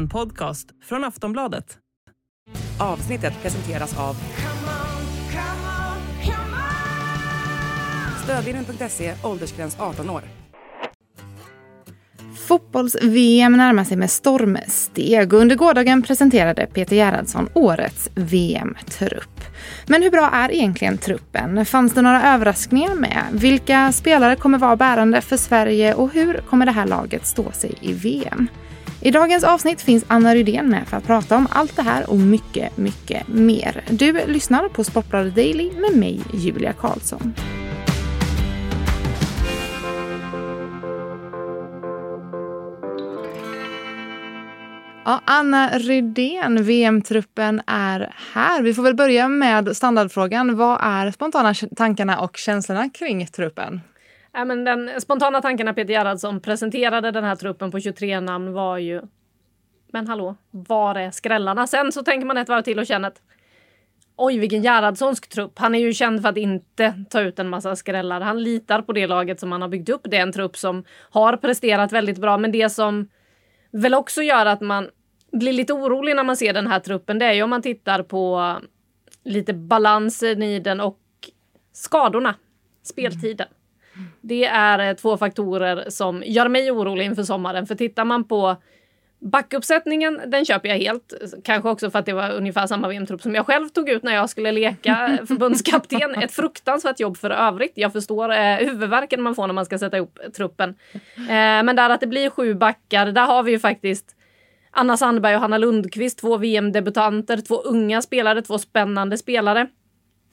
En podcast från Aftonbladet. Avsnittet presenteras av Stödvinnen.se, åldersgräns 18 år. Fotbolls-VM närmar sig med stormsteg och under gårdagen presenterade Peter Gerhardsson årets VM-trupp. Men hur bra är egentligen truppen? Fanns det några överraskningar med? Vilka spelare kommer vara bärande för Sverige och hur kommer det här laget stå sig i VM? I dagens avsnitt finns Anna Rydén med för att prata om allt det här och mycket, mycket mer. Du lyssnar på Sportbladet Daily med mig, Julia Karlsson. Ja, Anna Rydén, VM-truppen är här. Vi får väl börja med standardfrågan. Vad är spontana tankarna och känslorna kring truppen? Ja, men den spontana tanken när Peter Gerhardsson presenterade den här truppen på 23 namn var ju men hallå, var är skrällarna? Sen så tänker man ett varv till och känner att oj, vilken Gerhardssonsk trupp. Han är ju känd för att inte ta ut en massa skrällar. Han litar på det laget som han har byggt upp. Det är en trupp som har presterat väldigt bra, men det som väl också gör att man blir lite orolig när man ser den här truppen, det är ju om man tittar på lite balansen i den och skadorna, speltiden. Det är eh, två faktorer som gör mig orolig inför sommaren. För tittar man på Backuppsättningen, den köper jag helt. Kanske också för att det var ungefär samma VM-trupp som jag själv tog ut när jag skulle leka förbundskapten. Ett fruktansvärt jobb för övrigt. Jag förstår eh, huvudvärken man får när man ska sätta ihop truppen. Eh, men där att det blir sju backar, där har vi ju faktiskt Anna Sandberg och Hanna Lundqvist, två VM-debutanter, två unga spelare, två spännande spelare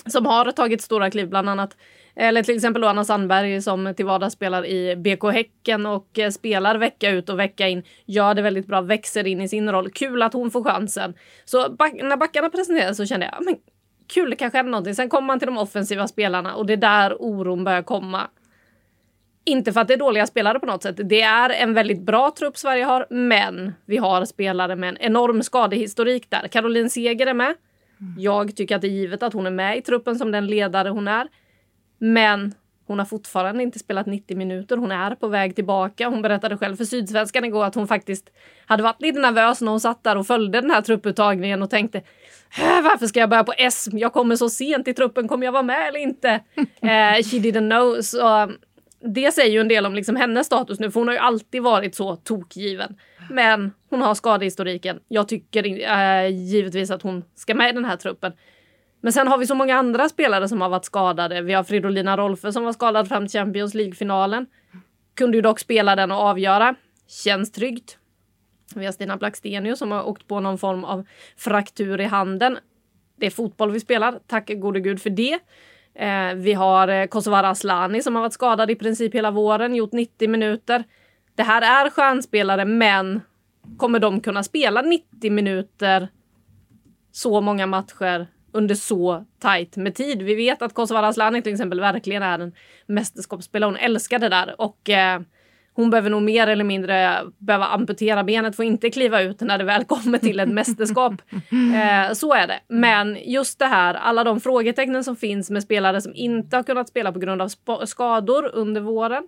som har tagit stora kliv, bland annat. Eller till exempel Anna Sandberg som till vardags spelar i BK Häcken och eh, spelar vecka ut och vecka in. Gör det väldigt bra, växer in i sin roll. Kul att hon får chansen. Så back när backarna presenterades så kände jag, men kul, det kanske händer någonting. Sen kommer man till de offensiva spelarna och det är där oron börjar komma. Inte för att det är dåliga spelare på något sätt. Det är en väldigt bra trupp Sverige har, men vi har spelare med en enorm skadehistorik där. Caroline Seger är med. Jag tycker att det är givet att hon är med i truppen som den ledare hon är. Men hon har fortfarande inte spelat 90 minuter. Hon är på väg tillbaka. Hon berättade själv för Sydsvenskan igår att hon faktiskt hade varit lite nervös när hon satt där och följde den här trupputtagningen och tänkte varför ska jag börja på S? Jag kommer så sent i truppen. Kommer jag vara med eller inte? eh, she didn't know. Så det säger ju en del om liksom hennes status nu, för hon har ju alltid varit så tokgiven. Men hon har skadehistoriken. Jag tycker äh, givetvis att hon ska med i den här truppen. Men sen har vi så många andra spelare som har varit skadade. Vi har Fridolina Rolfö som var skadad fram till Champions League-finalen. Kunde ju dock spela den och avgöra. Känns tryggt. Vi har Stina Blackstenius som har åkt på någon form av fraktur i handen. Det är fotboll vi spelar, tack gode gud för det. Eh, vi har eh, Kosovare Asllani som har varit skadad i princip hela våren, gjort 90 minuter. Det här är stjärnspelare, men kommer de kunna spela 90 minuter så många matcher under så tajt med tid? Vi vet att Kosovare Asllani till exempel verkligen är en mästerskapsspelare. Hon älskar det där och eh, hon behöver nog mer eller mindre behöva amputera benet, får inte kliva ut när det väl kommer till ett mästerskap. Eh, så är det. Men just det här, alla de frågetecknen som finns med spelare som inte har kunnat spela på grund av skador under våren.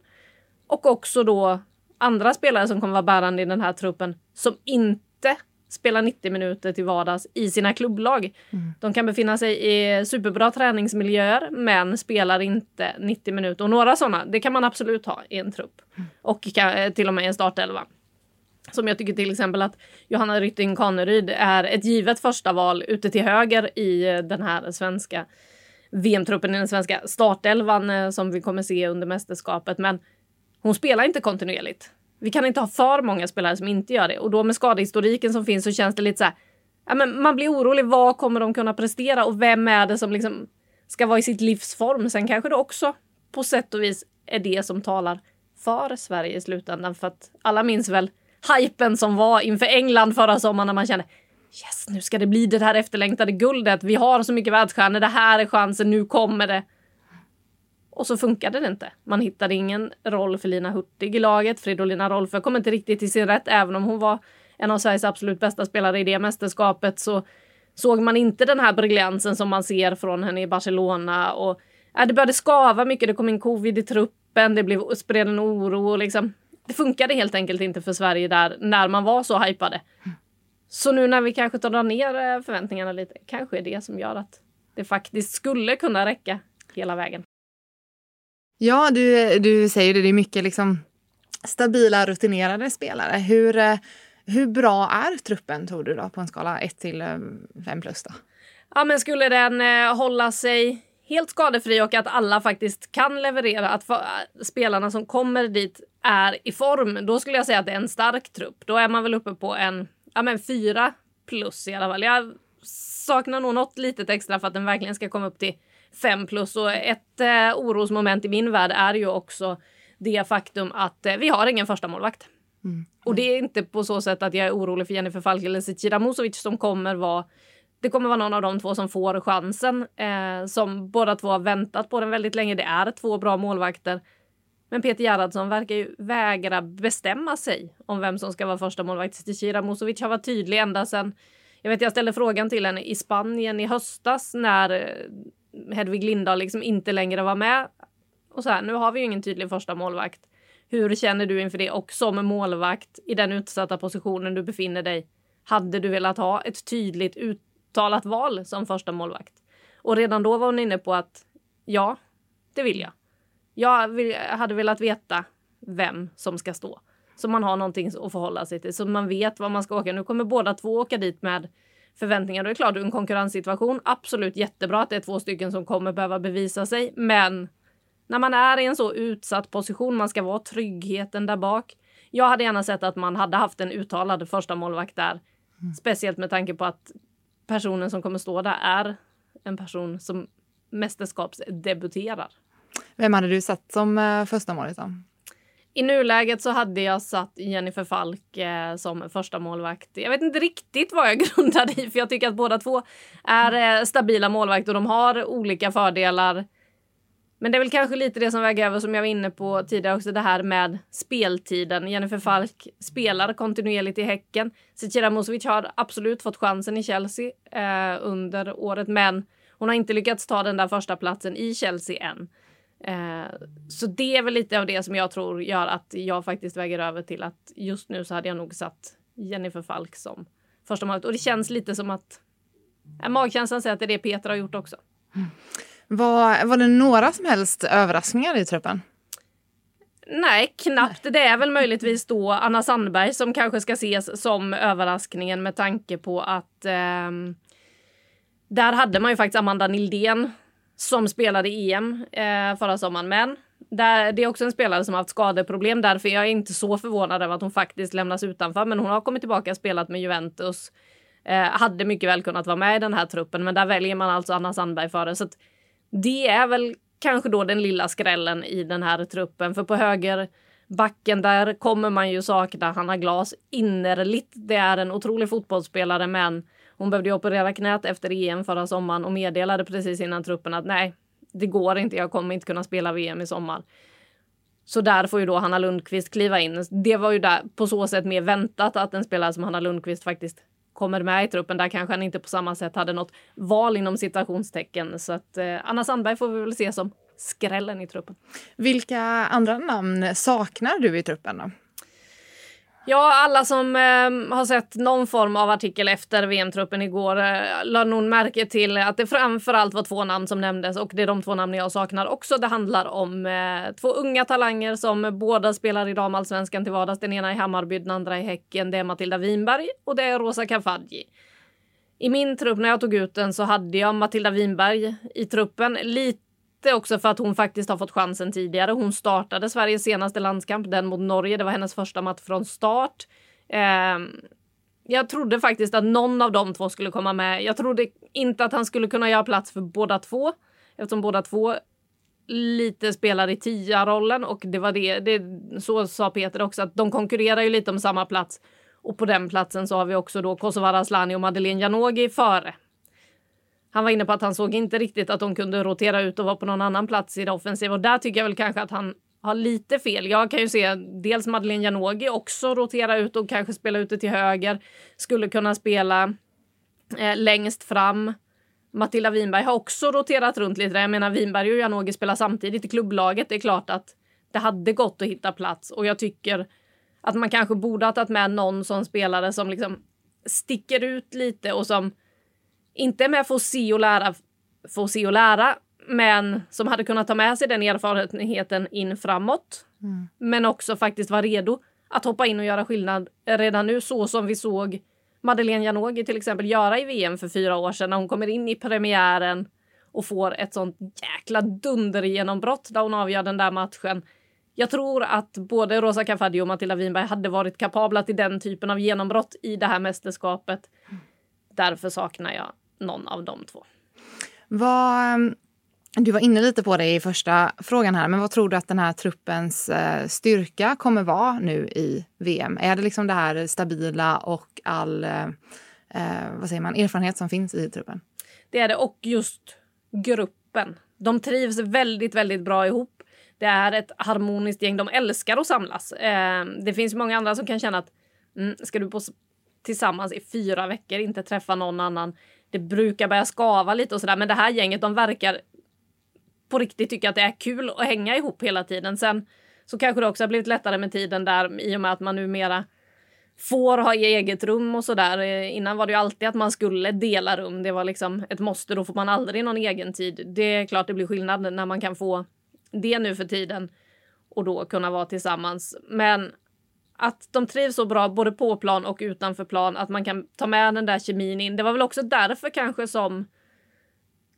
Och också då andra spelare som kommer vara bärande i den här truppen som inte spelar 90 minuter till vardags i sina klubblag. Mm. De kan befinna sig i superbra träningsmiljöer men spelar inte 90 minuter. Och några sådana, det kan man absolut ha i en trupp. Mm. Och till och med i en startelva. Som jag tycker till exempel att Johanna Rytting Kaneryd är ett givet första val ute till höger i den här svenska VM-truppen, i den svenska startelvan eh, som vi kommer se under mästerskapet. Men hon spelar inte kontinuerligt. Vi kan inte ha för många spelare som inte gör det. Och då med skadehistoriken som finns så känns det lite så här, ja, men man blir orolig. Vad kommer de kunna prestera och vem är det som liksom ska vara i sitt livsform? Sen kanske det också på sätt och vis är det som talar för Sverige i slutändan. För att alla minns väl hypen som var inför England förra sommaren när man kände yes, nu ska det bli det här efterlängtade guldet. Vi har så mycket världsstjärnor. Det här är chansen. Nu kommer det. Och så funkade det inte. Man hittade ingen roll för Lina Hurtig i laget. Fridolina Rolfö kom inte riktigt till sin rätt. Även om hon var en av Sveriges absolut bästa spelare i det mästerskapet så såg man inte den här briljansen som man ser från henne i Barcelona. Och, äh, det började skava mycket. Det kom in covid i truppen. Det blev spred en oro. Och liksom, det funkade helt enkelt inte för Sverige där när man var så hypade. Så nu när vi kanske drar ner eh, förväntningarna lite, kanske är det som gör att det faktiskt skulle kunna räcka hela vägen. Ja, du, du säger det, det är mycket liksom stabila, rutinerade spelare. Hur, eh, hur bra är truppen tror du då på en skala 1 till eh, 5 plus? Då? Ja, men skulle den eh, hålla sig helt skadefri och att alla faktiskt kan leverera, att spelarna som kommer dit är i form, då skulle jag säga att det är en stark trupp. Då är man väl uppe på en ja, men fyra plus i alla fall. Jag saknar nog något litet extra för att den verkligen ska komma upp till fem plus. Och ett eh, orosmoment i min värld är ju också det faktum att eh, vi har ingen första målvakt. Mm. Och det är inte på så sätt att jag är orolig för Jennifer Falk eller Zecira Musovic som kommer vara det kommer vara någon av de två som får chansen. Eh, som båda två har väntat på den väldigt länge. Det är två bra målvakter. Men Peter Gerhardsson verkar ju vägra bestämma sig om vem som ska vara första målvakt. Zecira Musovic har varit tydlig ända sedan jag vet jag ställde frågan till henne i Spanien i höstas när eh, Hedvig Lindahl liksom inte längre var med. Och så här, nu har vi ju ingen tydlig första målvakt. Hur känner du inför det? Och som målvakt i den utsatta positionen du befinner dig, hade du velat ha ett tydligt uttalat val som första målvakt? Och redan då var hon inne på att ja, det vill jag. Jag hade velat veta vem som ska stå. Så man har någonting att förhålla sig till, så man vet vad man ska åka. Nu kommer båda två åka dit med förväntningar. Då är det klart, en konkurrenssituation, absolut jättebra att det är två stycken som kommer behöva bevisa sig. Men när man är i en så utsatt position, man ska vara tryggheten där bak. Jag hade gärna sett att man hade haft en uttalad första målvakt där. Mm. Speciellt med tanke på att personen som kommer stå där är en person som mästerskapsdebuterar. Vem hade du satt som eh, första målet då? I nuläget så hade jag satt Jennifer Falk eh, som första målvakt. Jag vet inte riktigt vad jag grundade i, för jag tycker att båda två är eh, stabila målvakter och de har olika fördelar. Men det är väl kanske lite det som väger över som jag var inne på tidigare också, det här med speltiden. Jennifer Falk spelar kontinuerligt i Häcken. Zecira Musovic har absolut fått chansen i Chelsea eh, under året, men hon har inte lyckats ta den där första platsen i Chelsea än. Eh, så det är väl lite av det som jag tror gör att jag faktiskt väger över till att just nu så hade jag nog satt Jennifer Falk som första målet. Och det känns lite som att eh, magkänslan säger att det är det Peter har gjort också. Var, var det några som helst överraskningar i truppen? Nej, knappt. Det är väl möjligtvis då Anna Sandberg som kanske ska ses som överraskningen med tanke på att eh, där hade man ju faktiskt Amanda Nildén som spelade EM eh, förra sommaren. Men där, det är också en spelare som har haft skadeproblem. Därför är jag inte så förvånad över att hon faktiskt lämnas utanför. Men hon har kommit tillbaka och spelat med Juventus. Eh, hade mycket väl kunnat vara med i den här truppen, men där väljer man alltså Anna Sandberg före. Så det är väl kanske då den lilla skrällen i den här truppen. För på högerbacken, där kommer man ju sakna Hanna Glas innerligt. Det är en otrolig fotbollsspelare, men hon behövde operera knät efter EM förra sommaren och meddelade precis innan truppen att nej, det går inte. Jag kommer inte kunna spela VM i sommar. Så där får ju då Hanna Lundqvist kliva in. Det var ju där på så sätt mer väntat att en spelare som Hanna Lundqvist faktiskt kommer med i truppen. Där kanske han inte på samma sätt hade något val inom citationstecken. Så att eh, Anna Sandberg får vi väl se som skrällen i truppen. Vilka andra namn saknar du i truppen då? Ja, alla som eh, har sett någon form av artikel efter VM-truppen igår eh, lade nog märke till att det framförallt var två namn som nämndes och det är de två namn jag saknar också. Det handlar om eh, två unga talanger som båda spelar i damallsvenskan till vardags. Den ena i Hammarby, den andra i Häcken. Det är Matilda Winberg och det är Rosa Kafaji. I min trupp när jag tog ut den så hade jag Matilda Winberg i truppen. Lite lite också för att hon faktiskt har fått chansen tidigare. Hon startade Sveriges senaste landskamp, den mot Norge. Det var hennes första match från start. Eh, jag trodde faktiskt att någon av de två skulle komma med. Jag trodde inte att han skulle kunna göra plats för båda två eftersom båda två lite spelar i tia-rollen och det var det, det. Så sa Peter också att de konkurrerar ju lite om samma plats och på den platsen så har vi också då Kosovare Asllani och Madeleine Janogy före. Han var inne på att han såg inte riktigt att de kunde rotera ut och vara på någon annan plats i det offensiva och där tycker jag väl kanske att han har lite fel. Jag kan ju se dels Madeleine Janogy också rotera ut och kanske spela ute till höger. Skulle kunna spela eh, längst fram. Matilda Winberg har också roterat runt lite där. Jag menar Winberg och Janogy spelar samtidigt i klubblaget. Det är klart att det hade gått att hitta plats och jag tycker att man kanske borde ha tagit med någon som spelare som liksom sticker ut lite och som inte med för att se och lära, för att se och lära, men som hade kunnat ta med sig den erfarenheten in framåt. Mm. Men också faktiskt vara redo att hoppa in och göra skillnad redan nu så som vi såg Madeleine Janogy till exempel göra i VM för fyra år sedan när hon kommer in i premiären och får ett sånt jäkla dundergenombrott där hon avgör den där matchen. Jag tror att både Rosa Kafadio och Matilda Winberg hade varit kapabla till den typen av genombrott i det här mästerskapet. Därför saknar jag någon av de två. Vad du var inne lite på det i första frågan här, men vad tror du att den här truppens eh, styrka kommer vara nu i VM? Är det liksom det här stabila och all eh, eh, vad säger man, erfarenhet som finns i truppen? Det är det, och just gruppen. De trivs väldigt, väldigt bra ihop. Det är ett harmoniskt gäng. De älskar att samlas. Eh, det finns många andra som kan känna att mm, ska du på, tillsammans i fyra veckor inte träffa någon annan. Det brukar börja skava lite och sådär, men det här gänget de verkar på riktigt tycka att det är kul att hänga ihop hela tiden. Sen så kanske det också har blivit lättare med tiden där i och med att man numera får ha eget rum och sådär. Eh, innan var det ju alltid att man skulle dela rum. Det var liksom ett måste. Då får man aldrig någon egen tid. Det är klart det blir skillnad när man kan få det nu för tiden och då kunna vara tillsammans. Men att de trivs så bra både på plan och utanför plan, att man kan ta med den där kemin in. Det var väl också därför kanske som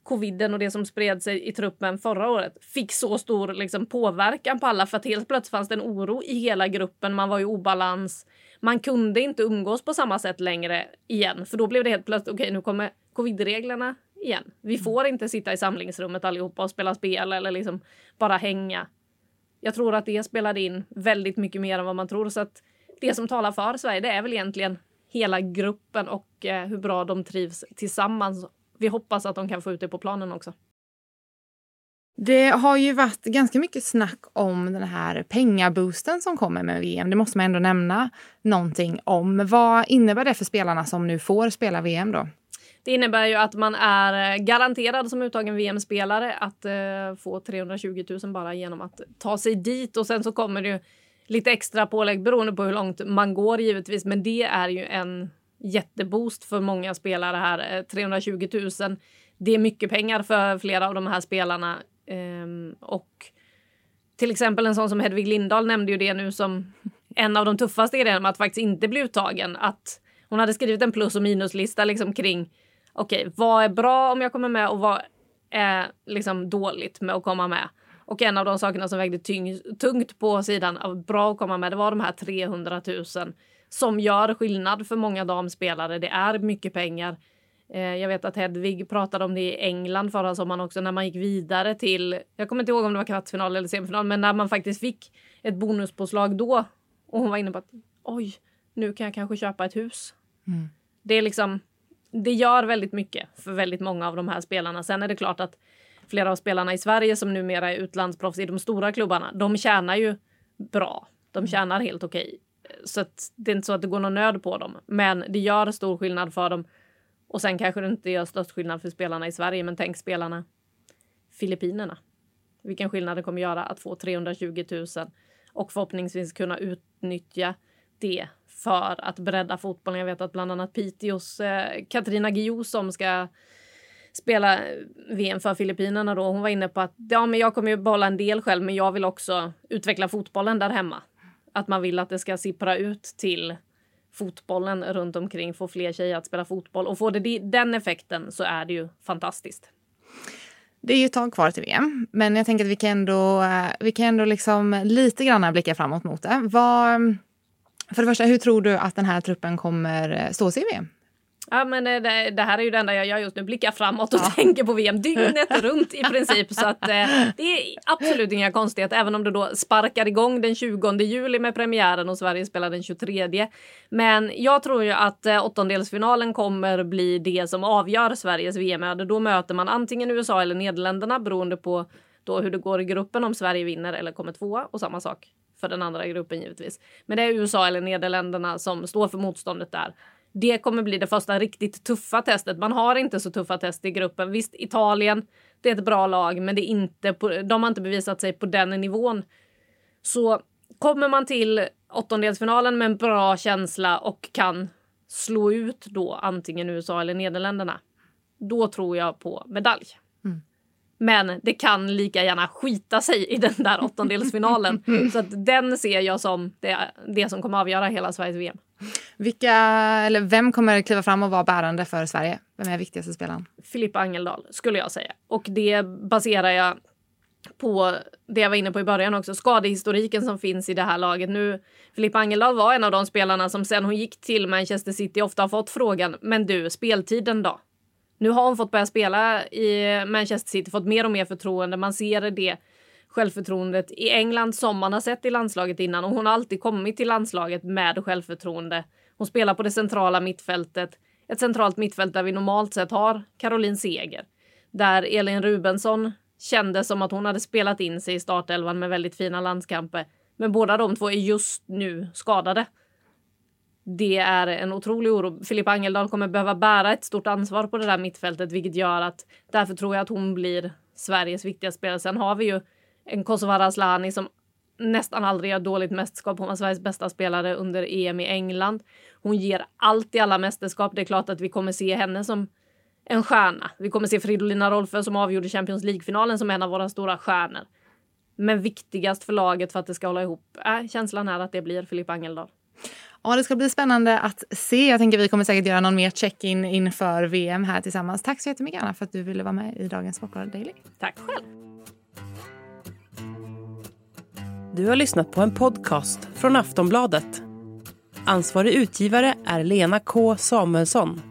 coviden och det som spred sig i truppen förra året fick så stor liksom, påverkan på alla för att helt plötsligt fanns det en oro i hela gruppen. Man var i obalans. Man kunde inte umgås på samma sätt längre igen för då blev det helt plötsligt okej, okay, nu kommer covidreglerna igen. Vi mm. får inte sitta i samlingsrummet allihopa och spela spel eller liksom bara hänga. Jag tror att det spelade in väldigt mycket mer än vad man tror så att det som talar för Sverige, det är väl egentligen hela gruppen och eh, hur bra de trivs tillsammans vi hoppas att de kan få ut det på planen också. Det har ju varit ganska mycket snack om den här pengaboosten som kommer med VM. Det måste man ändå nämna någonting om. Vad innebär det för spelarna som nu får spela VM då? Det innebär ju att man är eh, garanterad som uttagen VM-spelare att eh, få 320 000 bara genom att ta sig dit och sen så kommer det ju lite extra pålägg beroende på hur långt man går givetvis. Men det är ju en jätteboost för många spelare här. Eh, 320 000. Det är mycket pengar för flera av de här spelarna. Ehm, och till exempel en sån som Hedvig Lindahl nämnde ju det nu som en av de tuffaste grejerna med att faktiskt inte bli uttagen. Att hon hade skrivit en plus och minuslista liksom kring okej, okay, vad är bra om jag kommer med och vad är liksom dåligt med att komma med? Och en av de sakerna som vägde tyng, tungt på sidan av bra att komma med, det var de här 300 000 som gör skillnad för många damspelare. Det är mycket pengar. Eh, jag vet att Hedvig pratade om det i England förra sommaren också när man gick vidare till, jag kommer inte ihåg om det var kvartsfinal eller semifinal, men när man faktiskt fick ett bonuspåslag då och hon var inne på att oj, nu kan jag kanske köpa ett hus. Mm. Det är liksom, det gör väldigt mycket för väldigt många av de här spelarna. Sen är det klart att flera av spelarna i Sverige som numera är utlandsproffs i de stora klubbarna, de tjänar ju bra. De tjänar helt okej. Okay så det är inte så att det går någon nöd på dem. Men det gör stor skillnad för dem. Och sen kanske det inte gör störst skillnad för spelarna i Sverige, men tänk spelarna Filippinerna. Vilken skillnad det kommer göra att få 320 000 och förhoppningsvis kunna utnyttja det för att bredda fotbollen. Jag vet att bland annat Piteås eh, Katarina Guillou som ska spela eh, VM för Filippinerna då. Hon var inne på att ja, men jag kommer ju behålla en del själv, men jag vill också utveckla fotbollen där hemma att man vill att det ska sippra ut till fotbollen runt omkring, få fler tjejer att spela fotboll. Och får det den effekten så är det ju fantastiskt. Det är ju ett tag kvar till VM, men jag tänker att vi kan ändå, eh, vi kan ändå liksom lite grann blicka framåt mot det. Vad, för det första, hur tror du att den här truppen kommer eh, stå sig i VM? Ja, men det, det, här är ju det enda jag gör just nu. Blickar framåt och ja. tänker på VM dygnet runt i princip. Så att eh, det är absolut inga konstigheter, även om det då sparkar igång den 20 juli med premiären och Sverige spelar den 23. Men jag tror ju att eh, åttondelsfinalen kommer bli det som avgör Sveriges VM-öde. Då möter man antingen USA eller Nederländerna beroende på då hur det går i gruppen om Sverige vinner eller kommer tvåa och samma sak för den andra gruppen givetvis. Men det är USA eller Nederländerna som står för motståndet där det kommer bli det första riktigt tuffa testet. Man har inte så tuffa test i gruppen. Visst, Italien, det är ett bra lag, men det är inte på, de har inte bevisat sig på den nivån. Så kommer man till åttondelsfinalen med en bra känsla och kan slå ut då antingen USA eller Nederländerna, då tror jag på medalj. Men det kan lika gärna skita sig i den där åttondelsfinalen. Så att den ser jag som det, det som kommer avgöra hela Sveriges VM. Vilka, eller vem kommer kliva fram och vara bärande för Sverige? Vem är viktigaste spelaren? Filippa Angeldal skulle jag säga. Och det baserar jag på det jag var inne på i början också, skadehistoriken som finns i det här laget. Nu, Filippa Angeldal var en av de spelarna som sen hon gick till Manchester City ofta har fått frågan, men du, speltiden då? Nu har hon fått börja spela i Manchester City, fått mer och mer förtroende. Man ser det självförtroendet i England som man har sett i landslaget innan och hon har alltid kommit till landslaget med självförtroende. Hon spelar på det centrala mittfältet, ett centralt mittfält där vi normalt sett har Caroline Seger, där Elin Rubensson kände som att hon hade spelat in sig i startelvan med väldigt fina landskamper. Men båda de två är just nu skadade. Det är en otrolig oro. Filippa Angeldal kommer behöva bära ett stort ansvar på det där mittfältet, vilket gör att därför tror jag att hon blir Sveriges viktigaste spelare. Sen har vi ju en Kosovare Asllani som nästan aldrig gör dåligt mästerskap. Hon var Sveriges bästa spelare under EM i England. Hon ger allt i alla mästerskap. Det är klart att vi kommer se henne som en stjärna. Vi kommer se Fridolina Rolfö som avgjorde Champions League-finalen som en av våra stora stjärnor. Men viktigast för laget för att det ska hålla ihop, äh, känslan är att det blir Filippa Angeldal. Ja, det ska bli spännande att se. Jag tänker vi kommer säkert göra någon mer check-in inför VM här tillsammans. Tack så jättemycket Anna för att du ville vara med i dagens Sportbladet Daily. Tack själv. Du har lyssnat på en podcast från Aftonbladet. Ansvarig utgivare är Lena K Samuelsson.